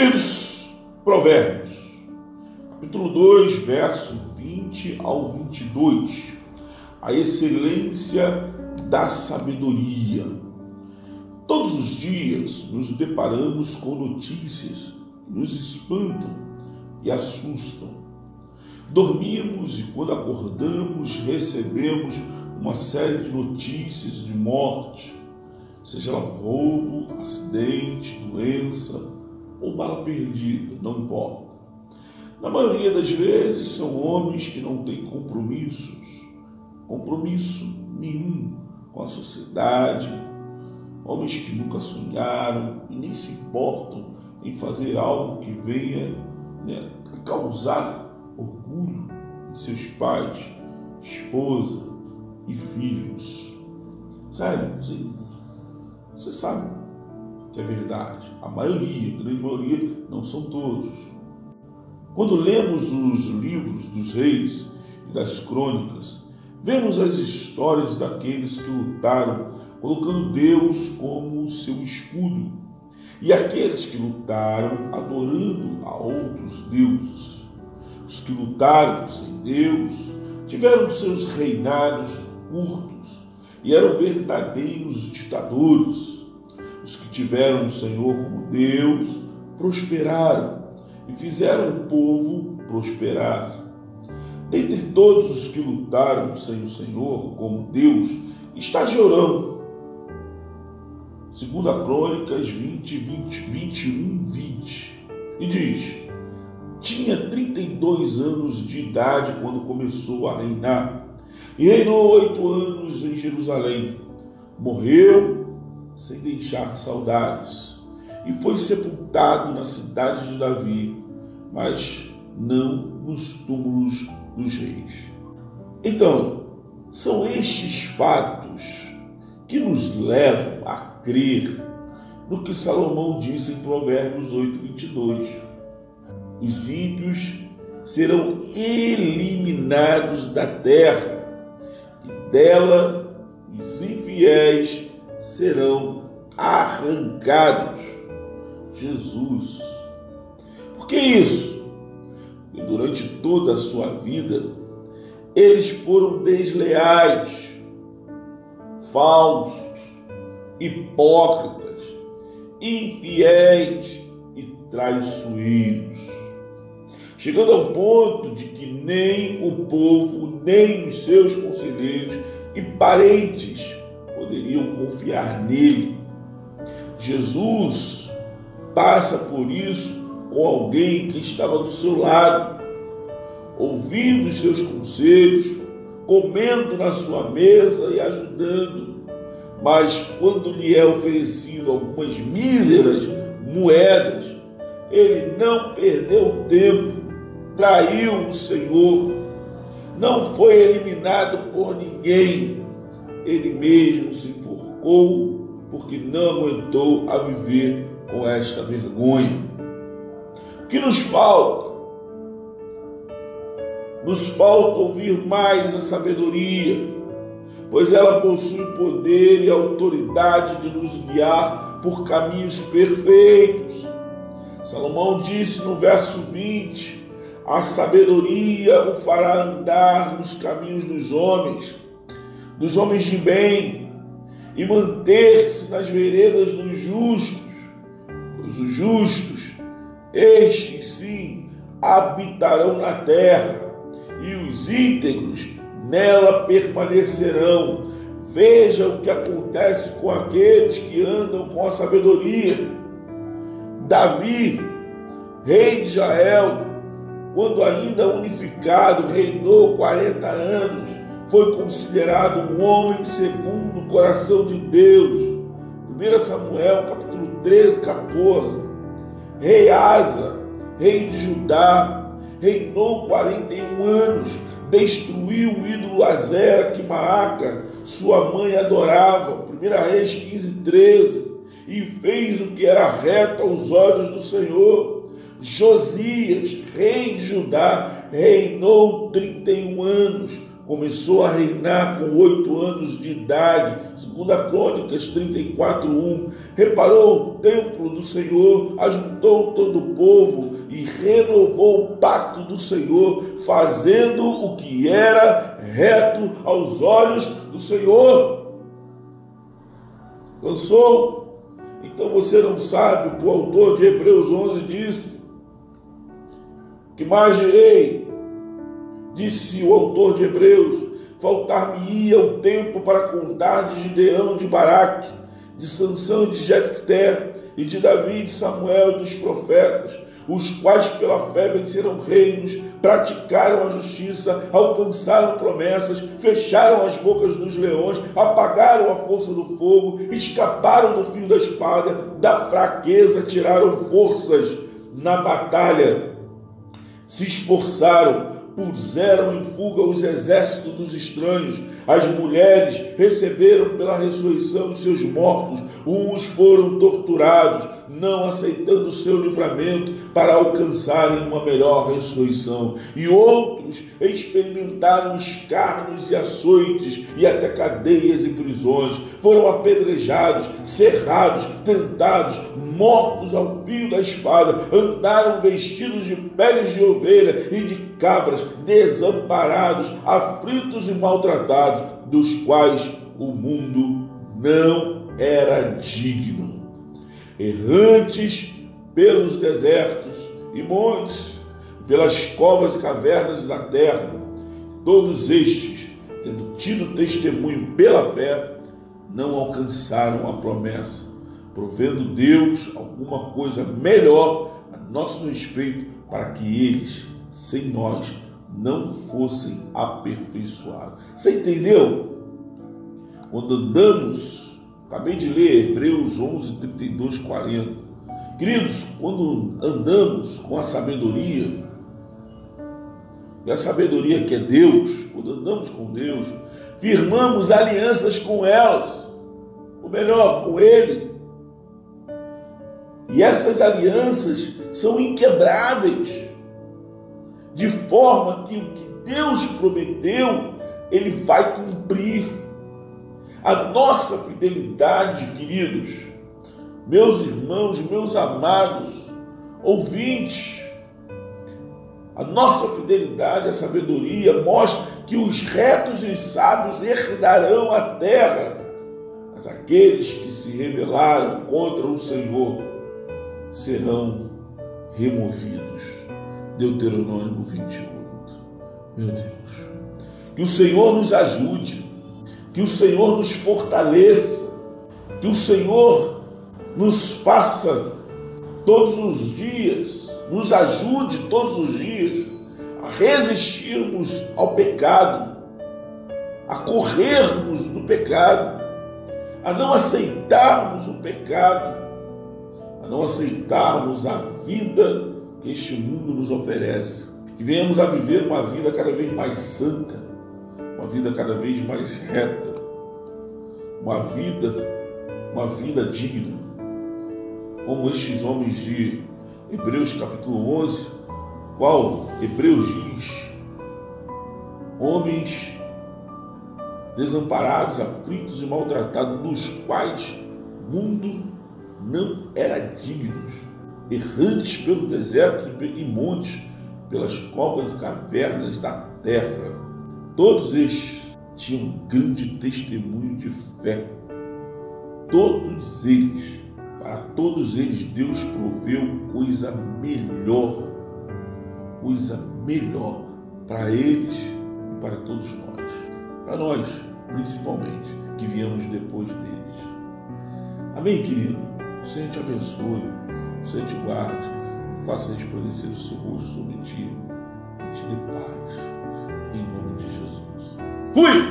Queridos, Provérbios, capítulo 2, verso 20 ao 22. A excelência da sabedoria. Todos os dias nos deparamos com notícias que nos espantam e assustam. Dormimos e, quando acordamos, recebemos uma série de notícias de morte, seja ela roubo, acidente, doença ou bala perdida, não importa. Na maioria das vezes são homens que não têm compromissos, compromisso nenhum com a sociedade, homens que nunca sonharam e nem se importam em fazer algo que venha né, causar orgulho em seus pais, esposa, e filhos. Sério, sim. Você sabe que é verdade. A maioria, a grande maioria, não são todos. Quando lemos os livros dos reis e das crônicas, vemos as histórias daqueles que lutaram, colocando Deus como seu escudo, e aqueles que lutaram adorando a outros deuses. Os que lutaram sem Deus tiveram seus reinados curtos e eram verdadeiros ditadores. Os que tiveram o Senhor como Deus prosperaram e fizeram o povo prosperar. Dentre todos os que lutaram sem o Senhor como Deus, está Jorão. Segunda Crônicas 20, 20, 21, 20. E diz: Tinha 32 anos de idade quando começou a reinar e reinou oito anos em Jerusalém. Morreu sem deixar saudades e foi sepultado na cidade de Davi, mas não nos túmulos dos reis. Então, são estes fatos que nos levam a crer no que Salomão disse em Provérbios 8, 22. Os ímpios serão eliminados da terra dela os infiéis serão arrancados. Jesus. Por que isso? Porque durante toda a sua vida eles foram desleais, falsos, hipócritas, infiéis e traiçoeiros chegando ao ponto de que nem o povo, nem os seus conselheiros e parentes poderiam confiar nele. Jesus passa por isso com alguém que estava do seu lado, ouvindo os seus conselhos, comendo na sua mesa e ajudando. Mas quando lhe é oferecido algumas míseras moedas, ele não perdeu tempo traiu o Senhor, não foi eliminado por ninguém, ele mesmo se enforcou porque não aguentou a viver com esta vergonha. O que nos falta? Nos falta ouvir mais a sabedoria, pois ela possui poder e autoridade de nos guiar por caminhos perfeitos. Salomão disse no verso 20: a sabedoria o fará andar nos caminhos dos homens, dos homens de bem, e manter-se nas veredas dos justos, pois os justos, estes sim, habitarão na terra, e os íntegros nela permanecerão. Veja o que acontece com aqueles que andam com a sabedoria. Davi, rei de Israel, quando ainda unificado, reinou 40 anos, foi considerado um homem segundo o coração de Deus. 1 Samuel, capítulo 13, 14. Rei Asa, rei de Judá, reinou 41 anos, destruiu o ídolo Azera que Maaca, sua mãe, adorava. 1 Reis 15, 13. E fez o que era reto aos olhos do Senhor Josias, rei de Judá, reinou 31 anos, começou a reinar com oito anos de idade, segundo a Crônicas 34:1. Reparou o templo do Senhor, ajuntou todo o povo e renovou o pacto do Senhor, fazendo o que era reto aos olhos do Senhor. Cansou? Então você não sabe o que o autor de Hebreus 11 disse? Que mais direi? Disse o autor de Hebreus: faltar-me-ia o tempo para contar de Gideão, de Baraque, de Sansão de Jefté, e de Davi, de Samuel e dos profetas, os quais pela fé venceram reinos, praticaram a justiça, alcançaram promessas, fecharam as bocas dos leões, apagaram a força do fogo, escaparam do fio da espada, da fraqueza tiraram forças na batalha, se esforçaram, puseram em fuga os exércitos dos estranhos. As mulheres receberam pela ressurreição os seus mortos. Uns foram torturados, não aceitando o seu livramento para alcançarem uma melhor ressurreição. E outros experimentaram escarnos e açoites e até cadeias e prisões. Foram apedrejados, cerrados, tentados, mortos ao fio da espada. Andaram vestidos de peles de ovelha e de cabras, desamparados, aflitos e maltratados, dos quais o mundo não era digno errantes pelos desertos e montes, pelas covas e cavernas da terra, todos estes, tendo tido testemunho pela fé, não alcançaram a promessa, provendo Deus alguma coisa melhor a nosso respeito, para que eles, sem nós, não fossem aperfeiçoados. Você entendeu? Quando andamos Acabei de ler Hebreus 11, 32, 40. Queridos, quando andamos com a sabedoria, e a sabedoria que é Deus, quando andamos com Deus, firmamos alianças com elas, ou melhor, com Ele. E essas alianças são inquebráveis, de forma que o que Deus prometeu, Ele vai cumprir. A nossa fidelidade, queridos, meus irmãos, meus amados, ouvintes, a nossa fidelidade, a sabedoria mostra que os retos e os sábios herdarão a terra, mas aqueles que se rebelaram contra o Senhor serão removidos. Deuteronômio 28. Meu Deus. Que o Senhor nos ajude que o Senhor nos fortaleça, que o Senhor nos faça todos os dias, nos ajude todos os dias a resistirmos ao pecado, a corrermos do pecado, a não aceitarmos o pecado, a não aceitarmos a vida que este mundo nos oferece, que venhamos a viver uma vida cada vez mais santa, uma vida cada vez mais reta, uma vida, uma vida digna, como estes homens de Hebreus capítulo 11, qual? Hebreus diz, homens desamparados, aflitos e maltratados, dos quais mundo não era digno, errantes pelo deserto e montes, pelas covas e cavernas da terra. Todos estes tinham grande testemunho de fé. Todos eles, para todos eles, Deus proveu coisa melhor, coisa melhor para eles e para todos nós. Para nós, principalmente, que viemos depois deles. Amém, querido? O Senhor te abençoe, o Senhor te guarde, faça resplandecer o seu rosto sobre ti e te dê paz. Em nome de Jesus. Fui!